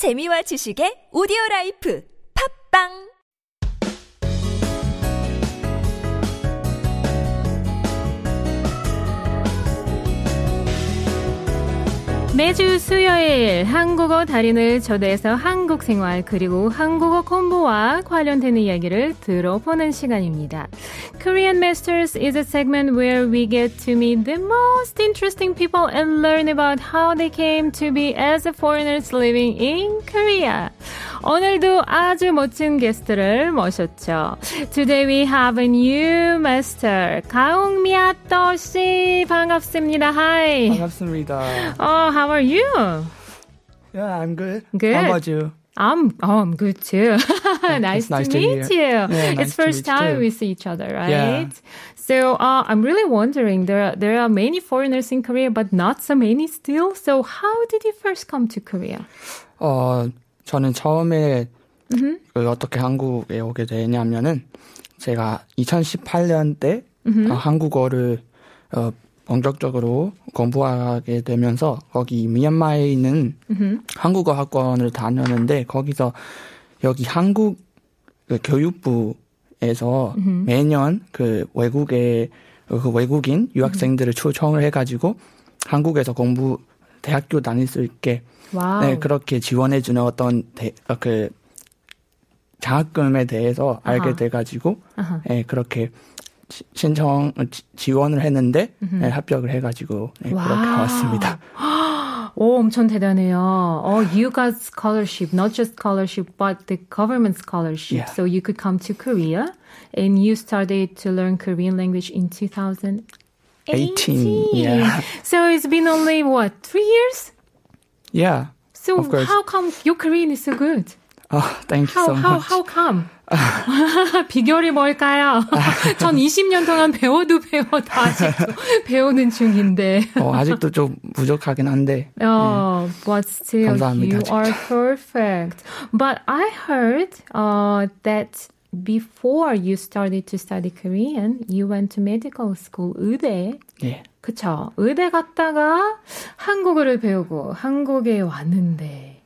재미와 지식의 오디오 라이프. 팝빵 매주 수요일 한국어 달인을 초대해서 한국 생활 그리고 한국어 공부와 관련되는 이야기를 들어보는 시간입니다. Korean Masters is a segment where we get to meet the most interesting people and learn about how they came to be as foreigners living in Korea. 오늘도 아주 멋진 게스트를 모셨죠. Today we have a new master, 가웅미아토 씨 반갑습니다. Hi. 반갑습니다. Oh, how are you? Yeah, I'm good. Good. How about you? I'm oh, I'm good too. nice, nice to to meet hear. you. Yeah, nice it's to first you time too. we see each other, right? Yeah. So uh, I'm really wondering there are, there are many foreigners in Korea, but not so many still. So how did you first come to Korea? 어, 저는 처음에 그 어떻게 한국에 오게 되냐면은 제가 2018년 때 어, 한국어를 어, 본격적으로 공부하게 되면서 거기 미얀마에 있는 한국어 학원을 다녔는데 거기서 여기 한국 그 교육부에서 매년 그 외국의 그 외국인 유학생들을 초청을 해가지고 한국에서 공부 대학교 다닐 수 있게 wow. 네, 그렇게 지원해주는 어떤 대, 어, 그 장학금에 대해서 아하. 알게 돼가지고 아하. 네, 그렇게 시- 신청 어, 지, 지원을 했는데 네, 합격을 해가지고 네, 그렇게. 왔습니다. 오, 엄청 대단해요. Oh, you got scholarship, not just scholarship, but the government scholarship. Yeah. So you could come to Korea and you started to learn Korean language in 2018. 18, yeah. So it's been only, what, three years? Yeah. So how come your Korean is so good? Oh, thank you How, so how, much. how come? 비결이 뭘까요? 전 20년 동안 배워도 배워도 아직도 배우는 중인데. 어, 아직도 좀 부족하긴 한데. Oh, but still, 감사합니다, you 진짜. are perfect. But I heard uh, that before you started to study Korean, you went to medical school, 의대. 예. 그쵸. 의대 갔다가 한국어를 배우고 한국에 왔는데.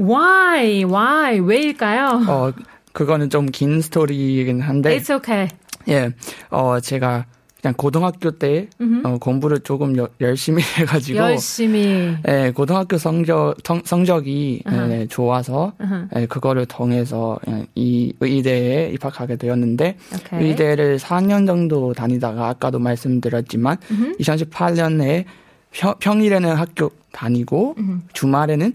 Why? Why? 왜일까요? 어, 그거는 좀 긴 스토리이긴 한데. It's okay. 예. 어, 제가 그냥 고등학교 때 어, 공부를 조금 여- 열심히 해가지고. 열심히. 예, 고등학교 성적 성, 성적이 예, 좋아서 아하. 예, 그거를 통해서 예, 이 의대에 입학하게 되었는데 오케이. 의대를 4년 정도 다니다가 아까도 말씀드렸지만 2018년에 평 일에는 학교 다니고 주말에는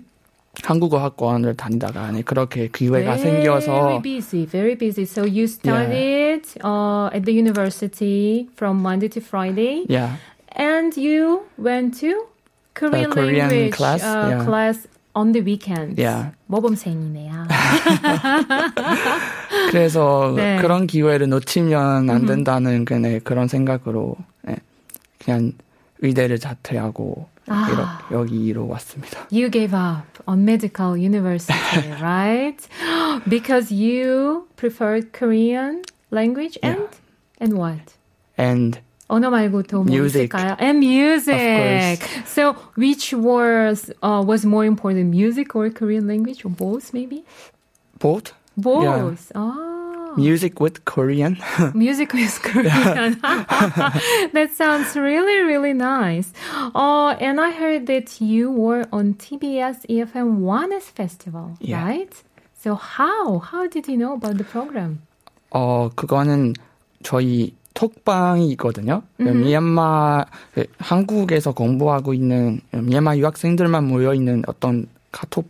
한국어 학원을 다니다가 네, 그렇게 기회가 Very 생겨서 busy, very busy. So you studied uh, at the university from Monday to Friday, yeah, and you went to Korean, Korean language class, uh, yeah. class on the weekends. Yeah. 모범생이네요. 그래서 네. 그런 기회를 놓치면 안 된다는 그네, 그런 생각으로 예, 그냥 의대를 자퇴하고 아. 이렇게 여기로 왔습니다. You gave up on medical university, right? Because you preferred Korean language and and what? And 언어 말고 또 뭐 Music. 있을까요? And music. Of course. So which was uh, was more important, music or Korean language, or both maybe? both Both. Ah, Music with Korean. music with Korean. that sounds really really nice. Uh, and I heard that you were on TBS EFM One's festival, Yeah. right? So how how did you know about the program? 어 그거는 저희 톡방이 있거든요. 그 미얀마 그 한국에서 공부하고 있는 미얀마 유학생들만 모여 있는 어떤 카톡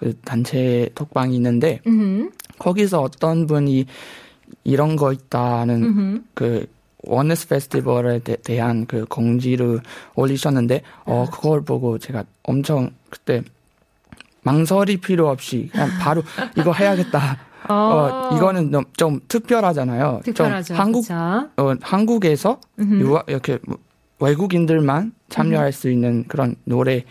그 단체 톡방이 있는데 Mm-hmm. 거기서 어떤 분이 이런 거 있다는 Mm-hmm. 그 원네스 페스티벌에 대, 대한 그 공지를 올리셨는데 어 그걸 보고 제가 엄청 그때 망설이 필요 없이 그냥 바로 이거 해야겠다. 어 이거는 좀, 좀 특별하잖아요. 특별하죠. 좀 한국 그쵸? 어, 한국에서 유학 이렇게 외국인들만 참여할 수 있는 그런 노래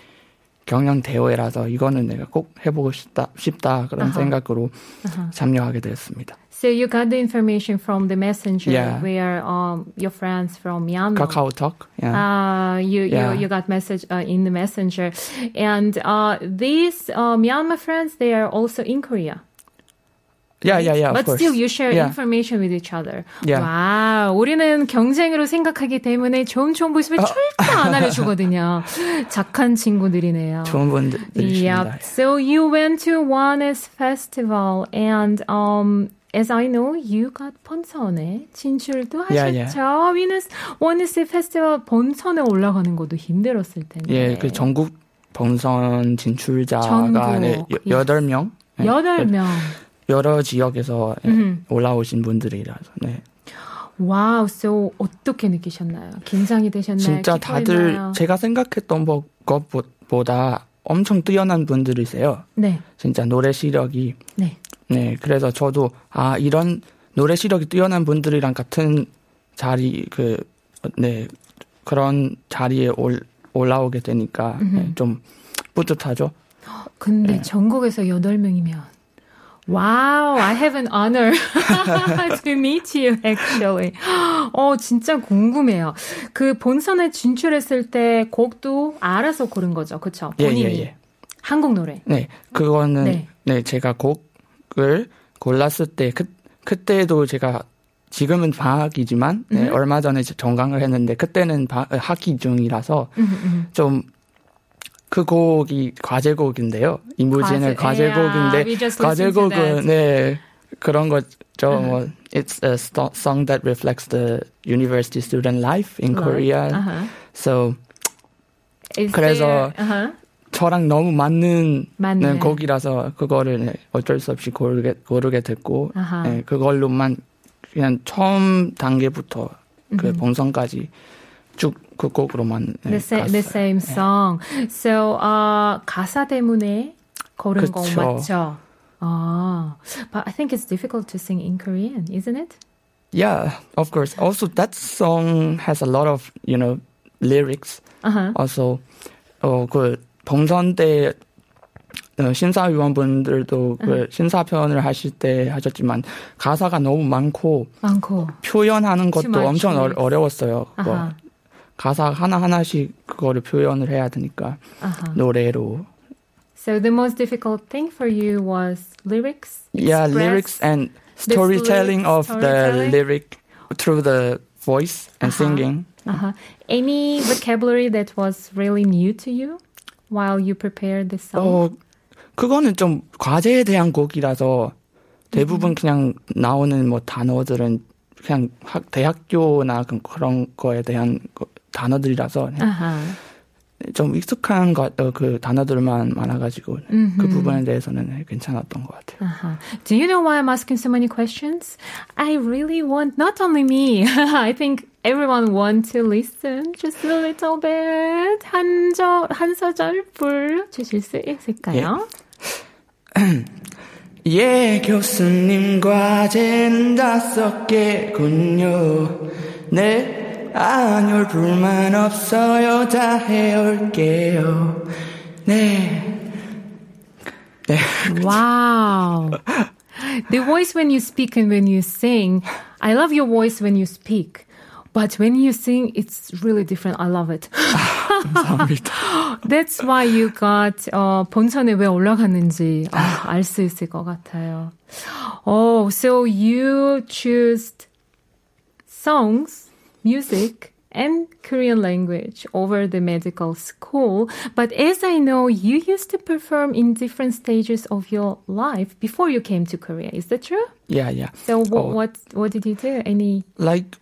경영 대회라서 이거는 내가 꼭 해보고 싶다 싶다 그런 아하. 생각으로 아하. 참여하게 되었습니다. So you got the information from the messenger Yeah. where um, your friends from Myanmar. 카카오톡. Yeah. Uh, you, Yeah. you you got message uh, in the messenger, and uh, these uh, Myanmar friends they are also in Korea. Yeah, yeah, yeah. Of But still, you share Yeah. information with each other. Yeah. 와, 우리는 경쟁으로 생각하기 때문에 좋은 정보 있으면 절대 안 알려주거든요. 착한 친구들이네요. 좋은 분들이십니다. Yep. So you went to Oneness festival and um as I know you got 본선에 진출도 Yeah, 하셨죠. yeah. 위너스 Oneness Festival 본선에 올라가는 것도 힘들었을 텐데. 예, 그 전국 본선 진출자가 전국, 네, yes. 여덟 명 네, 여덟 명. 여러 지역에서 예, 음. 올라오신 분들이라서 네. wow, so 어떻게 느끼셨나요? 긴장이 되셨나요? 진짜 다들 기뻐했나요? 제가 생각했던 뭐- 것보다 엄청 뛰어난 분들이세요. 네, 진짜 노래 시력이 네. 네 그래서 저도 아 이런 노래 시력이 뛰어난 분들이랑 같은 자리 그 네 그런 자리에 올 올라오게 되니까 네, 좀 뿌듯하죠. 근데 네. 전국에서 8명이면 와우, I have an honor to meet you actually. 어, 진짜 궁금해요. 그 본선에 진출했을 때 곡도 알아서 고른 거죠. 그쵸? 예, 본인이. 예, 예. 한국 노래. 네, 그거는 네. 네. 제가 곡을 골랐을 때 그, 그때도 제가 지금은 방학이지만 네, 음. 얼마 전에 정강을 했는데 그때는 바- 학기 중이라서 음, 음. 좀 그 곡이 과제곡인데요. 과제- 이무진의 과제 곡인데 Yeah, we just listened to 과제곡은. 네 그런 거죠. 뭐 it's a sto- song that reflects the university student life in Korea. 아하. So Is 그래서 there- 아하. 저랑 너무 맞는 맞는. 곡이라서 그거를 네, 어쩔 수 없이 고르게 고르게 됐고 아하. 네, 그걸로만 그냥 처음 단계부터 그 음. 본선까지 쭉 그 곡으로만 네, The, sa- the same song. So, 어, 가사 때문에 고른 거 그쵸. 맞죠? 아, but I think it's difficult to sing in Korean, isn't it? Yeah, of course. Also, that song has a lot of you know lyrics. Uh-huh. Also, 어그 본선 때 어, 심사위원분들도 음. 그 심사편을 하실 때 하셨지만 가사가 너무 많고 많고. 표현하는 것도 엄청 어. 어려웠어요. 가사 하나 하나씩 그거를 표현을 해야 되니까 아하. 노래로. So the most difficult thing for you was lyrics? Yeah, lyrics and storytelling lyrics, of storytelling? the lyric through the voice and Uh-huh. singing. Uh-huh. Any vocabulary that was really new to you while you prepared the song? 어, 그거는 좀 과제에 대한 곡이라서 대부분 그냥 나오는 뭐 단어들은 그냥 학, 대학교나 그- 그런 거에 대한 거- 단어들이라서 아하. 좀 익숙한 거, 어, 그 단어들만 많아가지고 음흠. 그 부분에 대해서는 괜찮았던 것 같아요. Uh-huh. Do you know why I'm asking so many questions? I really want, not only me, I think everyone want to listen just a little bit. 한, 절, 한 소절 불러주실 수 있을까요? 예, 교수님 과제는 다섯 개군요. 네, 아니올 불만 없어요. 다 해올게요. 네. 네. Wow. The voice when you speak and when you sing, I love your voice when you speak. But when you sing, it's really different. I love it. 감사합니다. That's why you got 어, 본선에 왜 올라갔는지 아, 알 수 있을 것 같아요. Oh, so you choose songs, music, and Korean language over the medical school. But as I know, you used to perform in different stages of your life before you came to Korea. Is that true? Yeah, yeah. So what Oh. what, what did you do? Any? Like,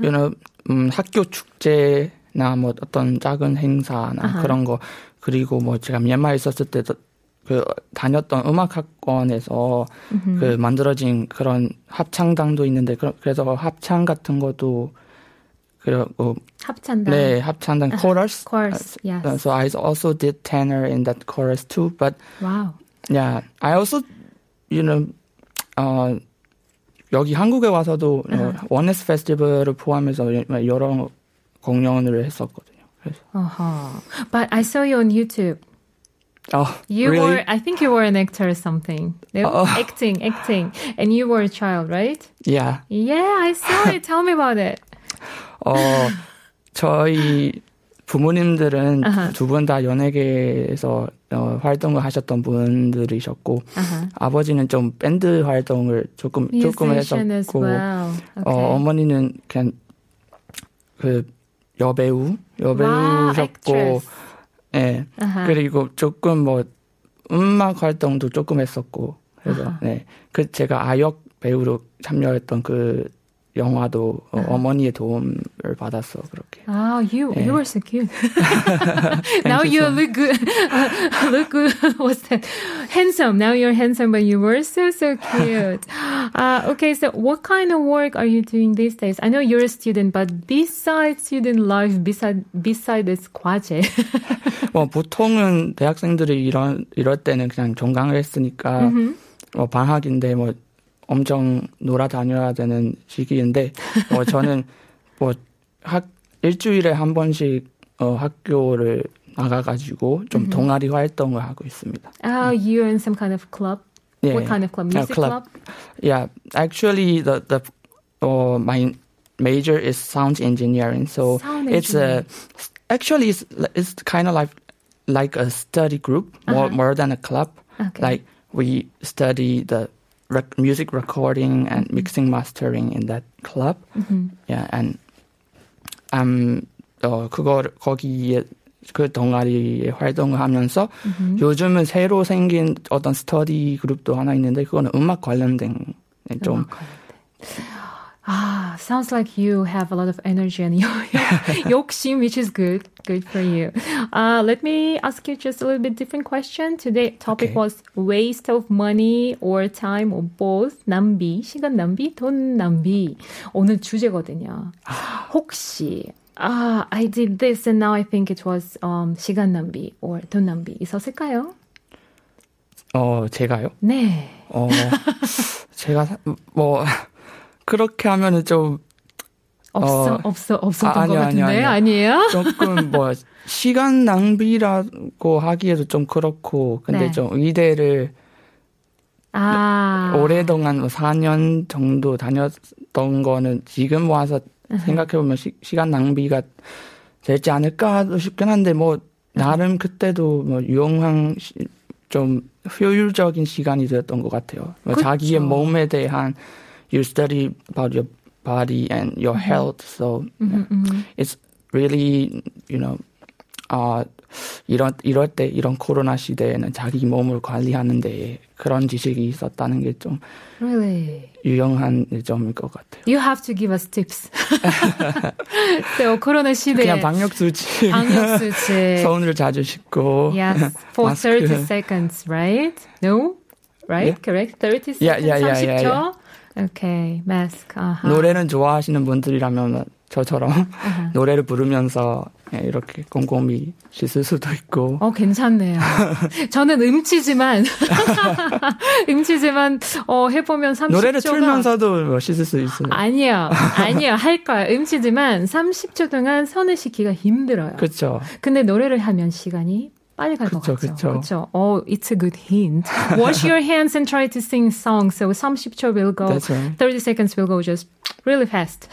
you know, 음, 학교 축제나 뭐 어떤 작은 행사나 아하. 그런 거 그리고 뭐 제가 미얀마에 있었을 때도 그 다녔던 음악 학원에서 그 만들어진 그런 합창단도 있는데 그- 그래서 합창 같은 것도 그리고 합찬다. 네 합창단 chorus. Chorus, yes. Uh, So I also did tenor in that chorus too. But Wow. yeah, I also you know 어 여기 한국에 와서도 어, 원네스 페스티벌을 포함해서 여러 공연을 했었거든요. 그래서 Uh-huh. But I saw you on YouTube Oh, You really? were, I think you were an actor or something. No? Oh. Acting, acting. And you were a child, right? Yeah. Yeah, I saw it. Tell me about it. 어, 저희 부모님들은 아하. 두분 다 연예계에서 어, 활동을 하셨던 분들이셨고 Uh-huh. 아버지는 좀 밴드 활동을 조금 조금 Musician as 했었고 well. Okay. 어, 어머니는 그냥 그 여배우 Wow, 여배우셨고 actress. 예 아하. 그리고 조금 뭐 음악 활동도 조금 했었고 그래서 네그 제가 아역 배우로 참여했던 그 영화도 어, 어머니의 도움을 받았어 그렇게 Oh, you 예. you were so cute. now you you so look good. look good. What's that? Handsome. Now you're handsome, but you were so so cute. Uh, okay, so what kind of work are you doing these days? I know you're a student, but besides student life, beside beside this 과제. 뭐 보통은 대학생들이 이런 이럴 때는 그냥 종강을 했으니까 뭐 방학인데 뭐 엄청 놀아다녀야 되는 시기인데 뭐 저는 뭐 학 일주일에 한 번씩 어, 학교를 나가가지고 좀 동아리 활동을 하고 있습니다. Oh, you're in some kind of club. 예, What kind of club? 아, Music club. club. Yeah, actually the the uh, my major is sound engineering, so Sound it's a actually it's, it's kind of like like a study group more Uh-huh. more than a club. Okay. Like we study the rec- music recording and mixing mastering in that club. Mhm. Yeah, and um 어 그거 거기에 그 동아리에 활동을 하면서 Mhm. 요즘은 새로 생긴 어떤 스터디 그룹도 하나 있는데 그거는 음악 관련된 좀 Ah, sounds like you have a lot of energy and 욕심, which is good. Good for you. Uh, let me ask you just a little bit different question. Today topic Okay. was waste of money or time or both. 낭비, 시간 낭비, 돈 낭비. 오늘 주제거든요. 혹시 ah, I did this and now I think it was um, 시간 낭비 or 돈 낭비 있었을까요? 어 제가요. 네. 어 제가 사- 뭐 그렇게 하면은 좀 없어, 어, 없어, 없었던 아, 것 아니요, 같은데 아니요, 아니요. 아니 에요? 조금 뭐 시간 낭비라고 하기에도 좀 그렇고 근데 네. 좀 의대를 아. 오랫동안 뭐 4년 정도 다녔던 거는 지금 와서 생각해 보면 시간 낭비가 되지 않을까 싶긴 한데 뭐 나름 그때도 뭐 유용한 시- 좀 효율적인 시간이 되었던 것 같아요. 뭐 그쵸. 자기의 몸에 대한 you study about your body and your health, so 음, 음. it's really you know 아 이런 이럴 때 이런 코로나 시대에는 자기 몸을 관리하는데 그런 지식이 있었다는 게 좀 Really? 유용한 점일 것 같아요. You have to give us tips. so, 코로나 시대 그냥 방역 수칙, 방역 수칙. 손을 자주 씻고 Yes, for 마스크. 30 seconds, right? No? Right? Yeah. Correct? 30 seconds, Yeah, yeah, yeah, yeah, 30초? Okay, mask. 아하. 노래는 좋아하시는 분들이라면 저처럼 노래를 부르면서 예, 이렇게 꼼꼼히 씻을 수도 있고 어, 괜찮네요. 저는 음치지만, 음치지만, 어, 해보면 30초가. 노래를 틀면서도 뭐 씻을 수 있어요. 아니요, 아니요, 할 거야. 음치지만 30초 동안 손을 씻기가 힘들어요. 그렇죠. 근데 노래를 하면 시간이 빨리 갈 것 그쵸, 같죠. 그쵸. 그렇죠. Oh, it's a good hint. Wash your hands and try to sing songs. So 30초 will go. That's right. 30 seconds will go just really fast.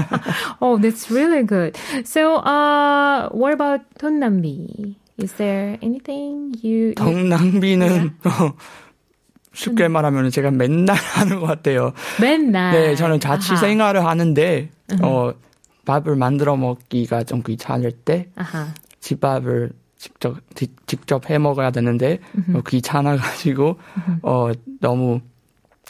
oh, that's really good. So, uh, what about 돈 낭비? Is there anything you, you 돈 낭비는 어, 쉽게 말하면 제가 맨날 하는 것 같아요. 맨날 네, 저는 자취 아하, 생활을 하는데 어 밥을 만들어 먹기가 좀 귀찮을 때 아하. 집밥을 직접 지- 직접 해 먹어야 되는데 어, 귀찮아가지고 어 너무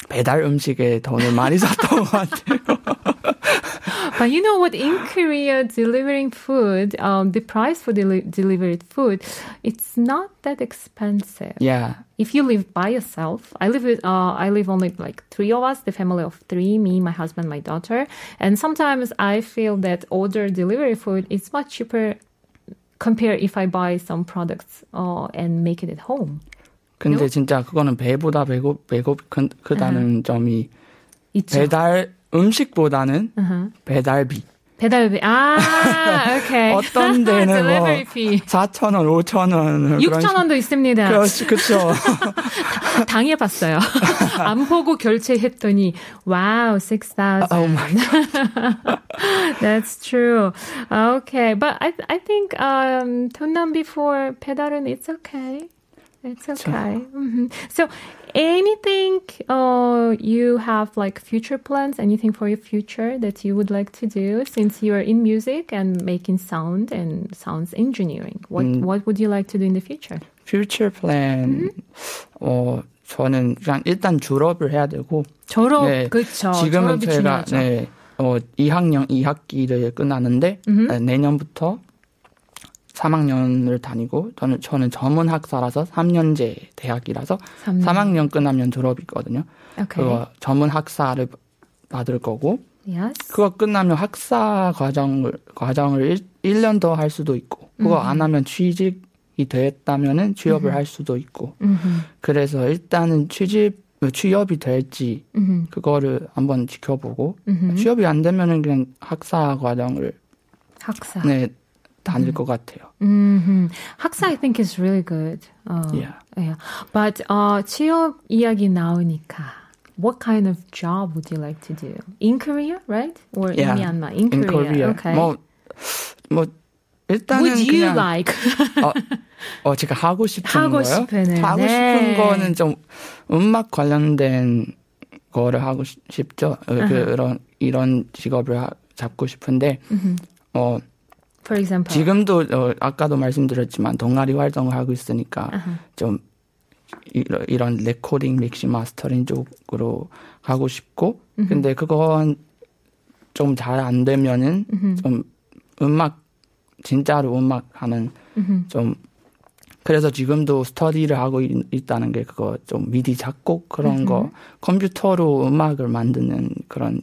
배달 음식에 돈을 많이 썼던 것 같아요. But you know what? In Korea, delivering food, um, the price for deli- delivered food, it's not that expensive. yeah, If you live by yourself, I live with, uh, I live only like three of us, the family of three, me, my husband, my daughter. And sometimes I feel that order delivery food is much cheaper compared if I buy some products uh, and make it at home. 근데 요? 진짜 그거는 배보다 배고 배고 크, 크다는 점이 있죠. 배달 음식보다는 Uh-huh. 배달비 배달비. 아, 오케이. 어떤 데는 뭐 Delivery fee. 4천 원, 5천 원, 6천 원도 있습니다. 그렇죠, 그렇죠. 당해 봤어요. 안 보고 결제했더니 와우, 6,000. Oh my That's true. Okay, but I I think um 돈남 before 배달은 it's okay. It's okay. hmm So anything uh you have like future plans, anything for your future that you would like to do since you are in music and making sound and sounds engineering. What what would you like to do in the future? future plan, Mm-hmm. 어, 저는 그냥 일단 졸업을 해야 되고, 졸업 네, 그렇죠. 지금은 졸업이 제가, 중요하죠. 네, 어, 2학년 2학기를 끝나는데, 네, 내년부터 3학년을 다니고, 저는, 저는 전문 학사라서 3년제 대학이라서, 삼- 3학년 끝나면 졸업이거든요. Okay. 그거 전문 학사를 받을 거고, Yes. 그거 끝나면 학사 과정을, 과정을 1, 년 더 할 수도 있고, 그거 안 하면 취직이 됐다면은 취업을 할 수도 있고, Mhm. 그래서 일단은 취직, 취업이 될지. 그거를 한번 지켜보고. 취업이 안 되면은 그냥 학사 과정을, 학사. 네, 다닐 것 같아요. hmm 학사 I think is really good. 어, Yeah. yeah. But uh, 취업 이야기 나오니까 what kind of job would you like to do? In Korea, right? Or Yeah. in Myanmar? In, In Korea. Okay. 뭐, 뭐, 일단은 would you 그냥, like? 어, 어, 제가 하고 싶은 하고 거요? 싶은, 하고 네. 싶은 거는 좀 음악 관련된 거를 하고 싶- 싶죠. 어, 그런 이런 직업을 하- 잡고 싶은데 어 For example. 지금도 어, 아까도 말씀드렸지만 동아리 활동을 하고 있으니까 아하. 좀 이런, 이런 레코딩, 믹싱, mastering 쪽으로 가고 싶고 근데 그건 좀 잘 안 되면은 좀 음악 진짜로 음악 하는. 좀 그래서 지금도 스터디를 하고 있, 있다는 게 그거 좀 미디 작곡 그런 거 컴퓨터로 음악을 만드는 그런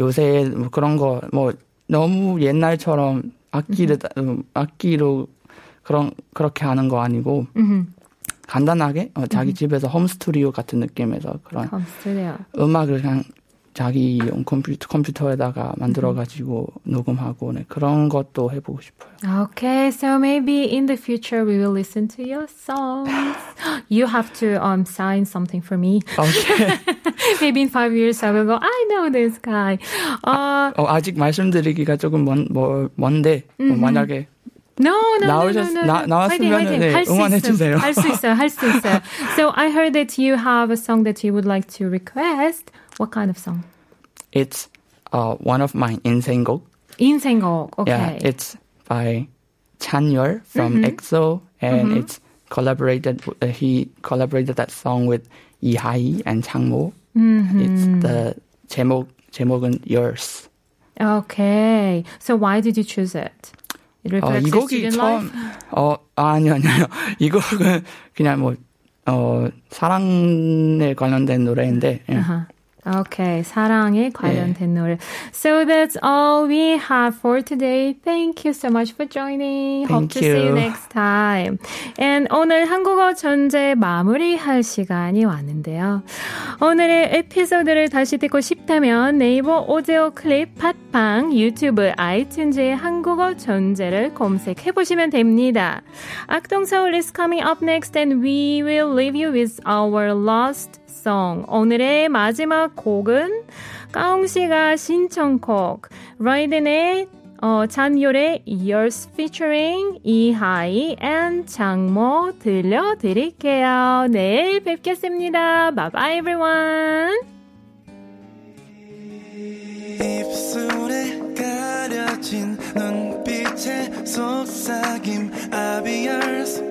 요새 뭐 그런 거 뭐 너무 옛날처럼 악기를 따- 음, 악기로 그런 그렇게 하는 거 아니고 Mhm. 간단하게 어, 자기 집에서 홈 스튜디오 같은 느낌에서 그런. 음악을 그냥 자기 용 컴퓨터 컴퓨터에다가 만들어 가지고 녹음하고 네, 그런 것도 해보고 싶어요. Okay, so maybe in the future we will listen to your songs. You have to um sign something for me. 오케이. maybe in five years I will go. I know this guy. Uh, 어, 아직 말씀드리기가 조금 먼, 뭐, 먼데 뭐 만약에 no, no, 나오셨- no, no, no. 나- 나왔으면 화이팅, 화이팅. 네, 할수 응원해 있음. 주세요. 할수 있어요. 할 수 있어요. So I heard that you have a song that you would like to request. What kind of song? it's uh, one of my 인생곡. 인생곡. Okay. Yeah, it's by Chanyeol from EXO, and it's collaborated. Uh, he collaborated that song with 이하이 and 창모. It's the 제목 제목은 Yours. Okay. So why did you choose it? It 어, 이 곡이 처음? 어 아니요 아니요 이 곡은 그냥 뭐 어, 사랑에 관련된 노래인데 예. Uh-huh. Okay, 사랑에 관련된 노래. So that's all we have for today. Thank you so much for joining. Hope Thank to see you you. next time. And 오늘 한국어 전제 마무리할 시간이 왔는데요. 오늘의 에피소드를 다시 듣고 싶다면 네이버 오디오 클립 팟 빵 유튜브 아이튠즈의 한국어 전제를 검색해 보시면 됩니다. 악동 서울 is coming up next and we will leave you with our last song. 오늘의 마지막 곡은 까옹 씨가 신청곡 라이든의 어, 잔율의 Yours featuring 이하이 and 장모 들려드릴게요. 내일 뵙겠습니다. Bye bye everyone. 가려진 눈빛의 속삭임 be yours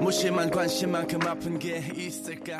무심한 관심만큼 아픈 게 있을까